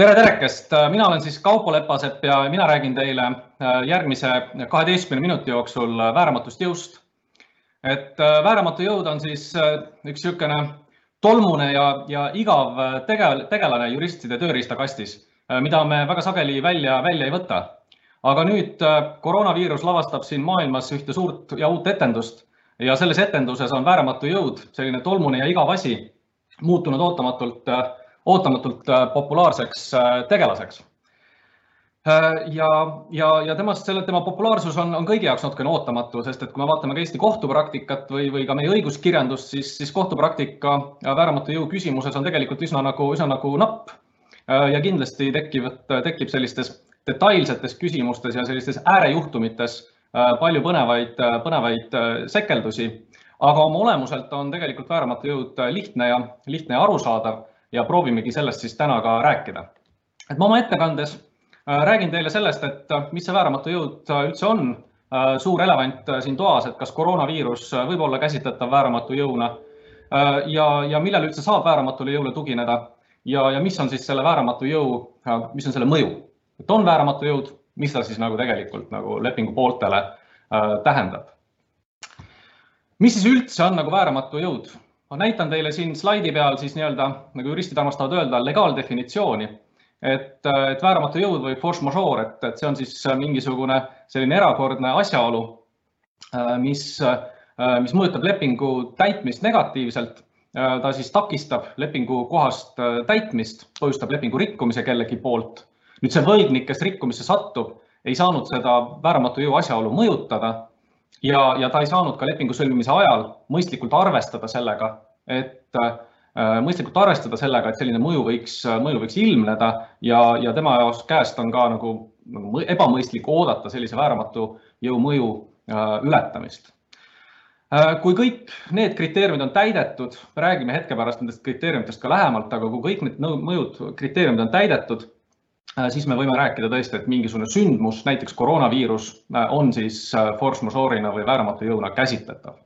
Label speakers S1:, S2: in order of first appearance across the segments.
S1: tere terekest, mina olen siis Kaupo Lepasepp ja mina räägin teile äh, järgmise kaheteistkümne minuti jooksul vääramatust jõust. et äh, vääramatu jõud on siis äh, üks niisugune tolmune ja, ja igav tegel, tegelane juristide tööriistakastis, mida me väga sageli välja, välja ei võta. aga nüüd koroonaviirus lavastab siin maailmas ühte suurt ja uut etendust ja selles etenduses on vääramatu jõud, selline tolmune ja igav asi, muutunud ootamatult ootamatult äh, populaarseks äh, tegelaseks. Äh, ja, ja, ja temast, selle, tema populaarsus on, on kõigi jaoks natukene ootamatu, sest et kui me vaatame ka Eesti kohtupraktikat või, või ka meie õiguskirjandust, siis, siis kohtupraktika vääramatu jõu küsimuses on tegelikult üsna nagu, üsna nagu napp. ja kindlasti tekivad, tekib sellistes detailsetes küsimustes ja sellistes äärejuhtumites palju põnevaid, põnevaid sekeldusi aga oma olemuselt on tegelikult vääramatu jõud lihtne ja lihtne ja arusaadav ja proovimegi sellest siis täna ka rääkida. et ma oma ettekandes äh, räägin teile sellest, et äh, mis see vääramatu jõud äh, üldse on, suur elevant siin toas, et kas koroonaviirus võib olla käsitletav vääramatu jõuna ja, ja millele üldse saab vääramatule jõule tugineda ja, ja mis on siis selle vääramatu jõu, mis on selle mõju, et on vääramatu jõud, mis ta siis nagu tegelikult nagu lepingu pooltele äh, tähendab. mis siis üldse on nagu vääramatu jõud? Ma näitan teile siin slaidi peal siis nii-öelda, nagu juristid armastavad öelda, legaaldefinitsiooni. et, et vääramatu jõud või force majeure, et, et see on siis mingisugune selline erakordne asjaolu, mis, mis mõjutab lepingu täitmist negatiivselt. ta siis takistab lepingu kohast täitmist, põhjustab lepingu rikkumise kellegi poolt. nüüd see võlgnik, kes rikkumisse satub, ei saanud seda vääramatu jõu asjaolu mõjutada ja, ja ta ei saanud ka lepingu sõlmimise ajal mõistlikult arvestada sellega, et äh, mõistlikult arvestada sellega, et selline mõju võiks, mõju võiks ilmneda ja, ja tema jaoks käest on ka nagu, nagu ebamõistlik oodata sellise vääramatu jõu mõju äh, ületamist äh,. kui kõik need kriteeriumid on täidetud, räägime hetke pärast nendest kriteeriumitest ka lähemalt, aga kui kõik need mõjud, kriteeriumid on täidetud siis me võime rääkida tõesti, et mingisugune sündmus, näiteks koroonaviirus, äh, on siis äh, force majeure'ina või vääramatu jõuna käsitletav.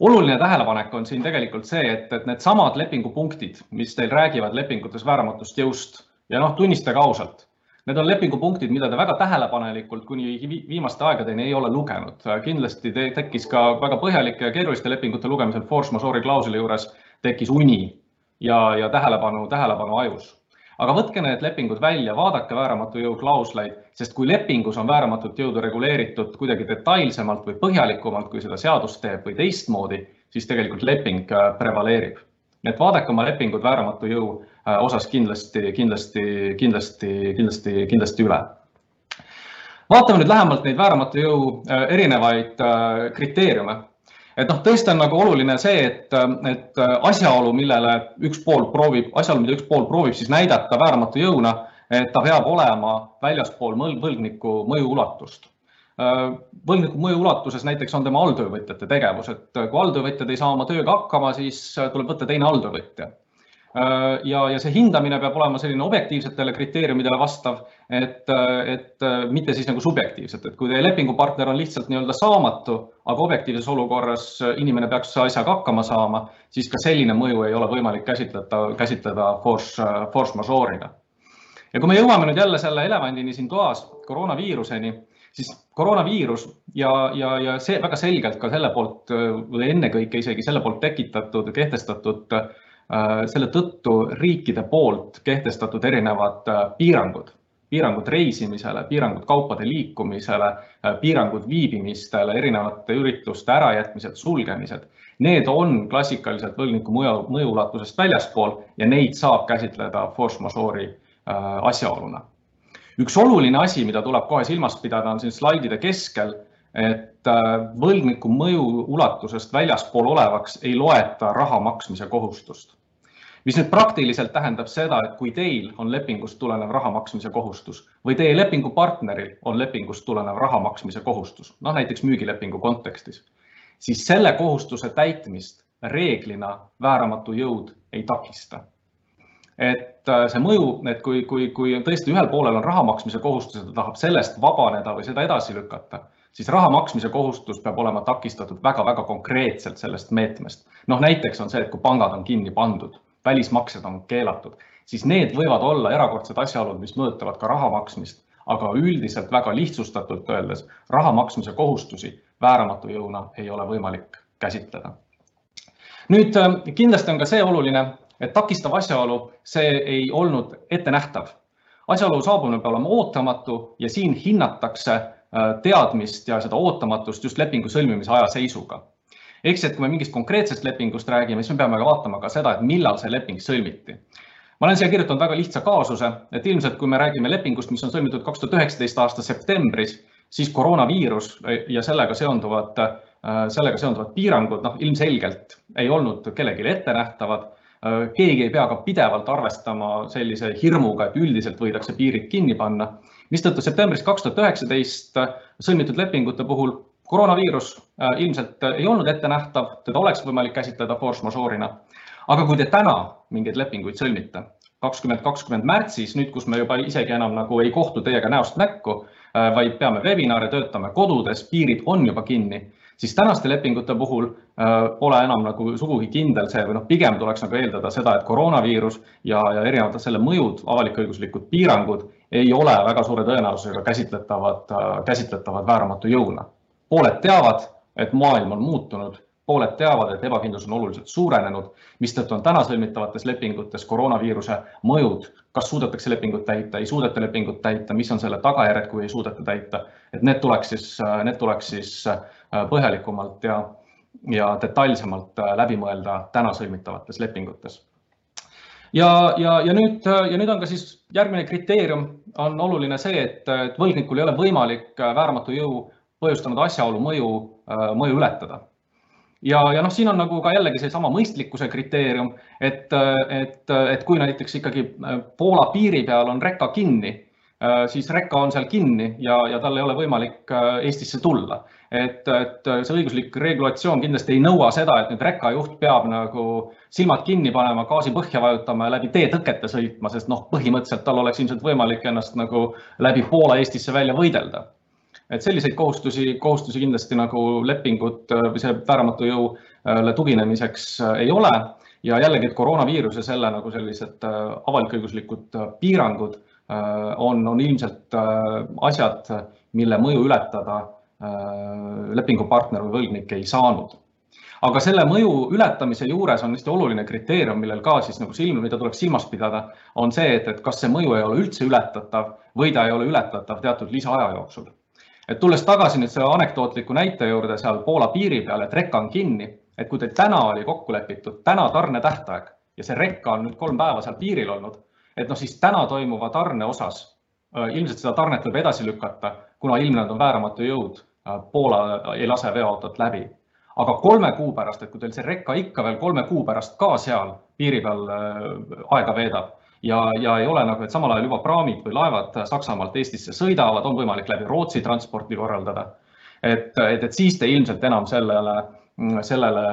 S1: oluline tähelepanek on siin tegelikult see, et, et needsamad lepingupunktid, mis teil räägivad lepingutes vääramatust jõust ja noh, tunnistage ausalt, need on lepingupunktid, mida te väga tähelepanelikult kuni viimaste aegadeni ei ole lugenud. kindlasti te, tekkis ka väga põhjalike ja keeruliste lepingute lugemisel force majeure'i klausli juures tekkis uni ja, ja tähelepanu, tähelepanu ajus aga võtke need lepingud välja, vaadake vääramatu jõu klausleid, sest kui lepingus on vääramatut jõudu reguleeritud kuidagi detailsemalt või põhjalikumalt, kui seda seadus teeb või teistmoodi, siis tegelikult leping äh, prevaleerib. nii et vaadake oma lepingud vääramatu jõu äh, osas kindlasti, kindlasti, kindlasti, kindlasti, kindlasti üle vaatame nüüd lähemalt neid vääramatu jõu äh, erinevaid kriteeriume et noh, tõesti on nagu oluline see, et, et asjaolu, millele üks pool proovib, asjaolu, mida üks pool proovib siis näidata vääramatu jõuna, et ta peab olema väljaspool võlgniku mõju ulatust. võlgniku mõju ulatuses näiteks on tema alltöövõtjate tegevus, et kui alltöövõtjad ei saa oma tööga hakkama, siis tuleb võtta teine alltöövõtja ja, ja see hindamine peab olema selline objektiivsetele kriteeriumidele vastav, et, et mitte siis nagu subjektiivselt, et kui teie lepingupartner on lihtsalt nii-öelda saamatu, aga objektiivses olukorras inimene peaks asjaga hakkama saama, siis ka selline mõju ei ole võimalik käsitleda, käsitleda force, force majeure'ina. ja kui me jõuame nüüd jälle selle elevandini siin toas, koroonaviiruseni, siis koroonaviirus ja, ja, ja see väga selgelt ka selle poolt või ennekõike isegi selle poolt tekitatud, kehtestatud äh, Äh, selle tõttu riikide poolt kehtestatud erinevad äh, piirangud, piirangud reisimisele, piirangud kaupade liikumisele, äh, piirangud viibimistele, erinevate ürituste ärajätmised, sulgemised. Need on klassikaliselt võlgniku mõju, mõjuulatusest väljaspool ja neid saab käsitleda force majeure'i asjaoluna. üks oluline asi, mida tuleb kohe silmas pidada, on siin slaidide keskel, et võlgniku mõju ulatusest väljaspool olevaks ei loeta raha maksmise kohustust mis nüüd praktiliselt tähendab seda, et kui teil on lepingust tulenev raha maksmise kohustus või teie lepingupartneril on lepingust tulenev raha maksmise kohustus, noh näiteks müügilepingu kontekstis, siis selle kohustuse täitmist reeglina vääramatu jõud ei takista. et äh, see mõju, et kui, kui, kui tõesti ühel poolel on raha maksmise kohustus ja ta tahab sellest vabaneda või seda edasi lükata, siis raha maksmise kohustus peab olema takistatud väga-väga konkreetselt sellest meetmest. noh, näiteks on see, et kui pangad on kinni pandud välismaksed on keelatud, siis need võivad olla erakordsed asjaolud, mis mõjutavad ka raha maksmist, aga üldiselt väga lihtsustatult öeldes raha maksmise kohustusi vääramatu jõuna ei ole võimalik käsitleda. nüüd kindlasti on ka see oluline, et takistav asjaolu, see ei olnud ettenähtav. asjaolu saabumine peab olema ootamatu ja siin hinnatakse teadmist ja seda ootamatust just lepingu sõlmimise ajaseisuga ehk siis, et kui me mingist konkreetsest lepingust räägime, siis me peame ka vaatama ka seda, et millal see leping sõlmiti. ma olen siia kirjutanud väga lihtsa kaasuse, et ilmselt kui me räägime lepingust, mis on sõlmitud kaks tuhat üheksateist aasta septembris, siis koroonaviirus ja sellega seonduvad, sellega seonduvad piirangud, noh, ilmselgelt ei olnud kellelegi ettenähtavad. keegi ei pea ka pidevalt arvestama sellise hirmuga, et üldiselt võidakse piirid kinni panna, mistõttu septembris kaks tuhat üheksateist sõlmitud lepingute puhul koroonaviirus äh, ilmselt äh, ei olnud ettenähtav, teda oleks võimalik käsitleda force majeure'ina. aga kui te täna mingeid lepinguid sõlmite, kakskümmend kakskümmend märtsis, nüüd, kus me juba isegi enam nagu ei kohtu teiega näost näkku, äh, vaid peame webinare, töötame kodudes, piirid on juba kinni, siis tänaste lepingute puhul pole enam nagu sugugi kindel see või noh, pigem tuleks nagu eeldada seda, et koroonaviirus ja, ja erinevad selle mõjud, avalik-õiguslikud piirangud ei ole väga suure tõenäosusega käsitletavad, käsitletavad vääramatu jõuna pooled teavad, et maailm on muutunud, pooled teavad, et ebakindlus on oluliselt suurenenud, mistõttu on täna sõlmitavates lepingutes koroonaviiruse mõjud, kas suudetakse lepingut täita, ei suudeta lepingut täita, mis on selle tagajärjed, kui ei suudeta täita, et need tuleks siis, need tuleks siis äh, põhjalikumalt ja, ja detailsemalt äh, läbi mõelda täna sõlmitavates lepingutes. Ja, ja, ja nüüd, ja nüüd on ka siis järgmine kriteerium. On oluline see, et, et võlgnikul ei ole võimalik äh, vääramatu jõu põhjustanud asjaolu mõju, äh, mõju ületada. ja, ja noh, siin on nagu ka jällegi seesama mõistlikkuse kriteerium, et, et, et kui näiteks ikkagi äh, Poola piiri peal on reka kinni, äh, siis reka on seal kinni ja, ja tal ei ole võimalik Eestisse tulla. et, et see õiguslik regulatsioon kindlasti ei nõua seda, et nüüd rekajuht peab nagu silmad kinni panema, gaasi põhja vajutama ja läbi teetõkete sõitma, sest noh, põhimõtteliselt tal oleks ilmselt võimalik ennast nagu läbi Poola Eestisse välja võidelda et selliseid kohustusi, kohustusi kindlasti nagu lepingut äh, või see vääramatu jõule tuginemiseks äh, ei ole. ja jällegi, et koroonaviirus ja selle nagu sellised äh, avalik-õiguslikud piirangud on, on ilmselt asjad, mille mõju ületada lepingupartner või võlgnik ei saanud aga selle mõju ületamise juures on hästi oluline kriteerium, millel ka siis nagu silm, mida tuleks silmas pidada, on see, et, et kas see mõju ei ole üldse ületatav või ta ei ole ületatav teatud lisaaja jooksul et tulles tagasi nüüd selle anekdootliku näite juurde seal Poola piiri peal, et rekka on kinni, et kui teil täna oli kokku lepitud täna tarnetähtaeg ja see rekka on nüüd kolm päeva seal piiril olnud, et noh, siis täna toimuva tarne osas äh, ilmselt seda tarnet võib edasi lükata, kuna ilmnenud on vääramatu jõud, äh, Poola ei lase veoautot läbi. aga kolme kuu pärast, et kui teil see rekka ikka veel kolme kuu pärast ka seal piiri peal äh, aega veedab ja, ja ei ole nagu, et samal ajal juba praamid või laevad Saksamaalt Eestisse sõidavad, on võimalik läbi Rootsi transporti korraldada. et, et, et siis te ilmselt enam sellele, sellele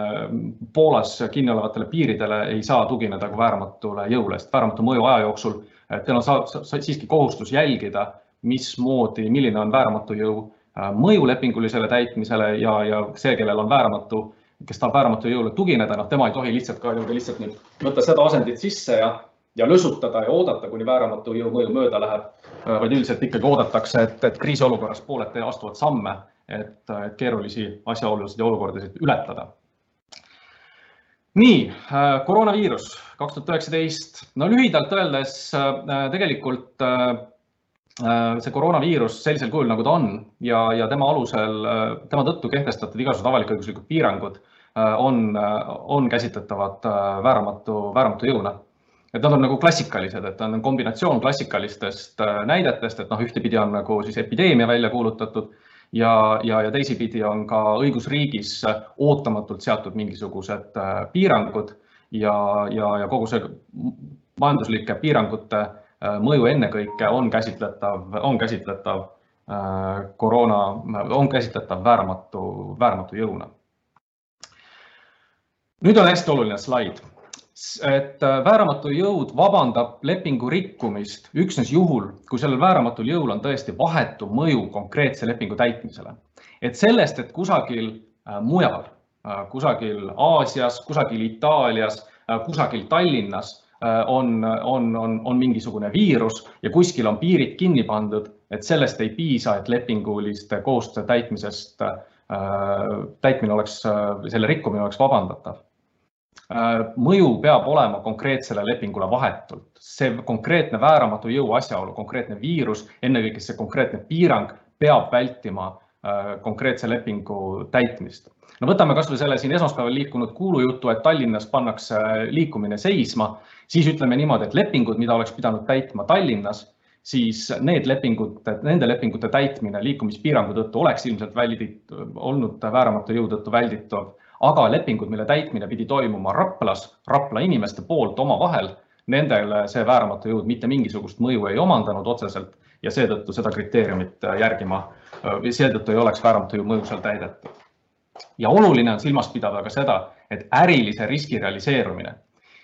S1: Poolas kinni olevatele piiridele ei saa tugineda kui vääramatule jõule, sest vääramatu mõju aja jooksul, teil on sa, sa, siiski kohustus jälgida, mismoodi, milline on vääramatu jõu äh, mõju lepingulisele täitmisele ja, ja see, kellel on vääramatu kes tahab vääramatu jõule tugineda, noh, tema ei tohi lihtsalt ka lihtsalt nüüd võtta seda asendit sisse ja ja lõsutada ja oodata, kuni vääramatu jõu mõju mööda läheb, vaid üldiselt ikkagi oodatakse, et, et kriisiolukorras pooled astuvad samme, et, keerulisi asjaolusid ja olukordasid ületada. nii, koroonaviirus kaks tuhat üheksateist, no lühidalt öeldes tegelikult see koroonaviirus sellisel kujul, nagu ta on ja, ja tema alusel, tema tõttu kehtestatud igasugused avalik-õiguslikud piirangud on, on käsitletavad vääramatu, vääramatu jõuna et nad on nagu klassikalised, et on kombinatsioon klassikalistest äh, näidetest, et noh, ühtepidi on nagu siis epideemia välja kuulutatud ja, ja, ja teisipidi on ka õigusriigis ootamatult seatud mingisugused äh, piirangud ja, ja, ja kogu see majanduslike piirangute äh, mõju ennekõike on käsitletav, on käsitletav koroona, on käsitletav vääramatu, vääramatu jõuna. nüüd on hästi oluline slaid et äh, vääramatu jõud vabandab lepingu rikkumist üksnes juhul, kui sellel vääramatul jõul on tõesti vahetu mõju konkreetse lepingu täitmisele. et sellest, et kusagil äh, mujal, äh, kusagil Aasias, kusagil Itaalias, kusagil Tallinnas on, on, on, on mingisugune viirus ja kuskil on piirid kinni pandud, et sellest ei piisa, et lepinguliste kohustuste täitmisest, täitmine oleks, selle rikkumine oleks vabandatav mõju peab olema konkreetsele lepingule vahetult. see konkreetne vääramatu jõu asjaolu, konkreetne viirus, ennekõike see konkreetne piirang peab vältima konkreetse lepingu täitmist. No võtame kasvõi selle siin esmaspäeval liikunud kuulujutu, et Tallinnas pannakse liikumine seisma, siis ütleme niimoodi, et lepingud, mida oleks pidanud täitma Tallinnas, siis need lepingud, nende lepingute täitmine liikumispiirangu tõttu oleks ilmselt väldit, olnud vääramatu jõu tõttu välditav, aga lepingud, mille täitmine pidi toimuma Raplas, Rapla inimeste poolt omavahel, nendele see vääramatu jõud mitte mingisugust mõju ei omandanud otseselt ja seetõttu seda kriteeriumit järgima, seetõttu ei oleks vääramatu jõu mõju seal täidetud ja oluline on silmas pidada ka seda, et ärilise riski realiseerumine,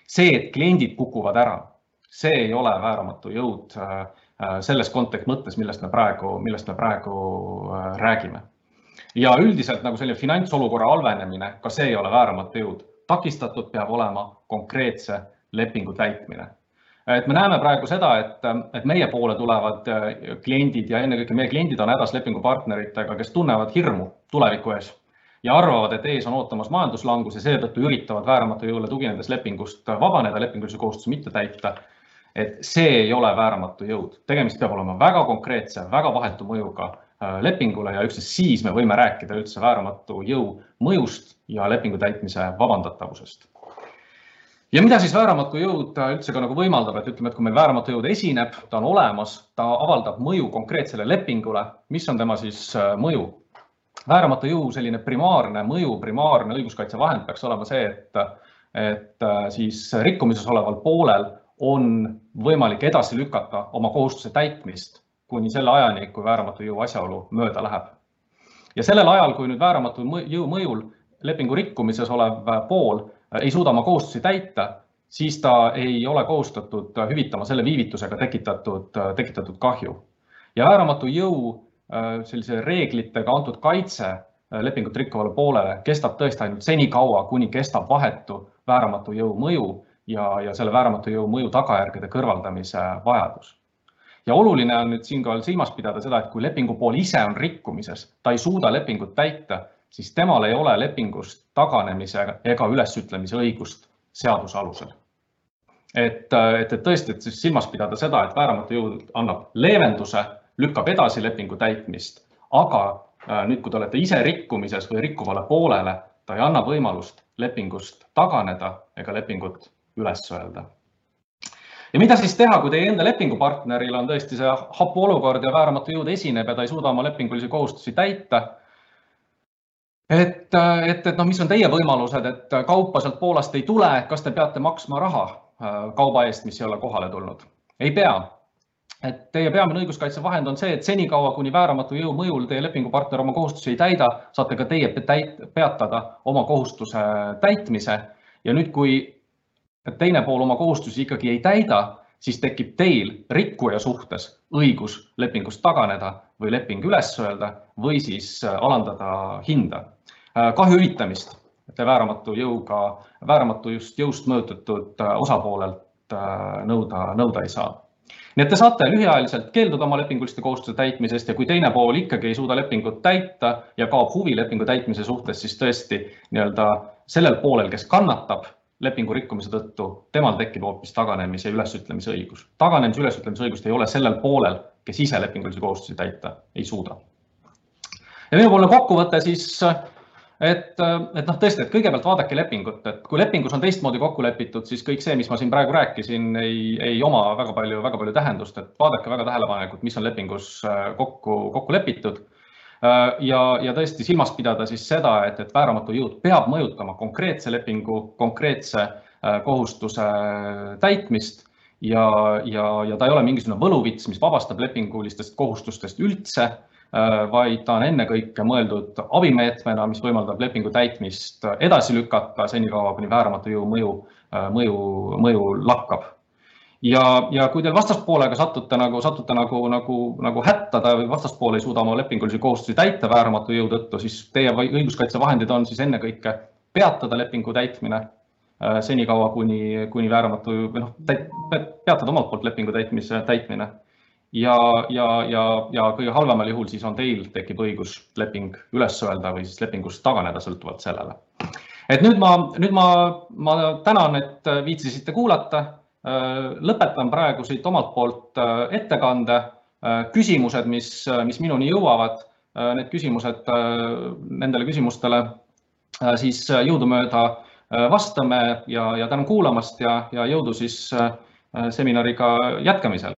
S1: see, et kliendid kukuvad ära, see ei ole vääramatu jõud äh, äh, selles kontekst mõttes, millest me praegu, millest me praegu äh, räägime. Ja üldiselt nagu selline finantsolukorra halvenemine, ka see ei ole vääramatu jõud. takistatud peab olema konkreetse lepingu täitmine et me näeme praegu seda, et, et meie poole tulevad kliendid ja ennekõike meie kliendid on hädas lepingupartneritega, kes tunnevad hirmu tuleviku ees ja arvavad, et ees on ootamas majanduslangus ja seetõttu üritavad vääramatu jõule tuginedes lepingust vabaneda, lepingulisi kohustusi mitte täita. et see ei ole vääramatu jõud, tegemist peab olema väga konkreetse, väga vahetu mõjuga äh, lepingule ja üksnes siis me võime rääkida üldse vääramatu jõu mõjust ja lepingu täitmise vabandatavusest ja mida siis vääramatu jõud üldse ka nagu võimaldab, et ütleme, et kui meil vääramatu jõud esineb, ta on olemas, ta avaldab mõju konkreetsele lepingule, mis on tema siis äh, mõju? vääramatu jõu selline primaarne mõju, primaarne õiguskaitsevahend peaks olema see, et, et äh, siis rikkumises oleval poolel on võimalik edasi lükata oma kohustuse täitmist kuni selle ajani, kui vääramatu jõu asjaolu mööda läheb. ja sellel ajal, kui nüüd vääramatu jõu mõjul lepingu rikkumises olev pool ei suuda oma kohustusi täita, siis ta ei ole kohustatud hüvitama selle viivitusega tekitatud, tekitatud kahju. ja vääramatu jõu Äh, sellise reeglitega antud kaitse äh, lepingut rikkuvale poolele kestab tõesti ainult senikaua, kuni kestab vahetu vääramatu jõu mõju ja, ja selle vääramatu jõu mõju tagajärgede kõrvaldamise vajadus. Ja oluline on nüüd siinkohal silmas pidada seda, et kui lepingupool ise on rikkumises, ta ei suuda lepingut täita, siis temal ei ole lepingust taganemise ega ülesütlemise õigust seaduse alusel. et, et, et tõesti, et siis silmas pidada seda, et vääramatu jõud annab leevenduse lükkab edasi lepingu täitmist, aga äh, nüüd, kui te olete ise rikkumises või rikkuvale poolele, ta ei anna võimalust lepingust taganeda ega lepingut üles öelda. Ja mida siis teha, kui teie enda lepingupartneril on tõesti see hapu olukord ja vääramatu jõud esineb ja ta ei suuda oma lepingulisi kohustusi täita? et, et, et noh, mis on teie võimalused, et kaupa sealt Poolast ei tule, kas te peate maksma raha äh, kauba eest, mis ei ole kohale tulnud? ei pea et teie peamine õiguskaitsevahend on see, et senikaua, kuni vääramatu jõu mõjul teie lepingupartner oma kohustusi ei täida, saate ka teie peatada oma kohustuse täitmise. ja nüüd, kui teine pool oma kohustusi ikkagi ei täida, siis tekib teil rikkuja suhtes õigus lepingust taganeda või leping üles öelda või siis alandada hinda. kahju hüvitamist te vääramatu jõuga, vääramatu just jõust mõjutatud osapoolelt nõuda, nõuda ei saa nii et te saate lühiajaliselt keelduda oma lepinguliste kohustuste täitmisest ja kui teine pool ikkagi ei suuda lepingut täita ja kaob huvi lepingu täitmise suhtes, siis tõesti nii-öelda sellel poolel, kes kannatab lepingu rikkumise tõttu, temal tekib hoopis taganemise ülesütlemise õigus. taganemise ülesütlemise õigust ei ole sellel poolel, kes ise lepingulisi kohustusi täita ei suuda. ja minupoolne kokkuvõte siis et, et noh, tõesti, et kõigepealt vaadake lepingut, et kui lepingus on teistmoodi kokku lepitud, siis kõik see, mis ma siin praegu rääkisin, ei, ei oma väga palju, väga palju tähendust, et vaadake väga tähelepanelikult, mis on lepingus kokku, kokku lepitud. Äh, ja, ja tõesti silmas pidada siis seda, et, et vääramatu jõud peab mõjutama konkreetse lepingu, konkreetse äh, kohustuse täitmist ja, ja, ja ta ei ole mingisugune võluvits, mis vabastab lepingulistest kohustustest üldse Äh, vaid ta on ennekõike mõeldud abimeetmena, mis võimaldab lepingu täitmist edasi lükata senikaua, kuni vääramatu jõu mõju, äh, mõju, mõju lakkab. Ja, ja kui teil vastaspoolega satute nagu, satute nagu, nagu, nagu hätta või vastaspool ei suuda oma lepingulisi kohustusi täita vääramatu jõu tõttu, siis teie õiguskaitsevahendid on siis ennekõike peatada lepingu täitmine senikaua, kuni, kuni vääramatu või noh, peatada omalt poolt lepingu täitmise, täitmine. ja, ja, ja, ja kõige halvemal juhul siis on teil tekib õigus leping üles öelda või siis lepingust taganeda sõltuvalt sellele. et nüüd ma, nüüd ma, ma tänan, et viitsisite kuulata. Lõpetan praegu siit omalt poolt ettekande. küsimused, mis, mis minuni jõuavad, need küsimused, nendele küsimustele siis jõudumööda vastame ja, ja tänan kuulamast ja, ja jõudu siis seminariga jätkamisel.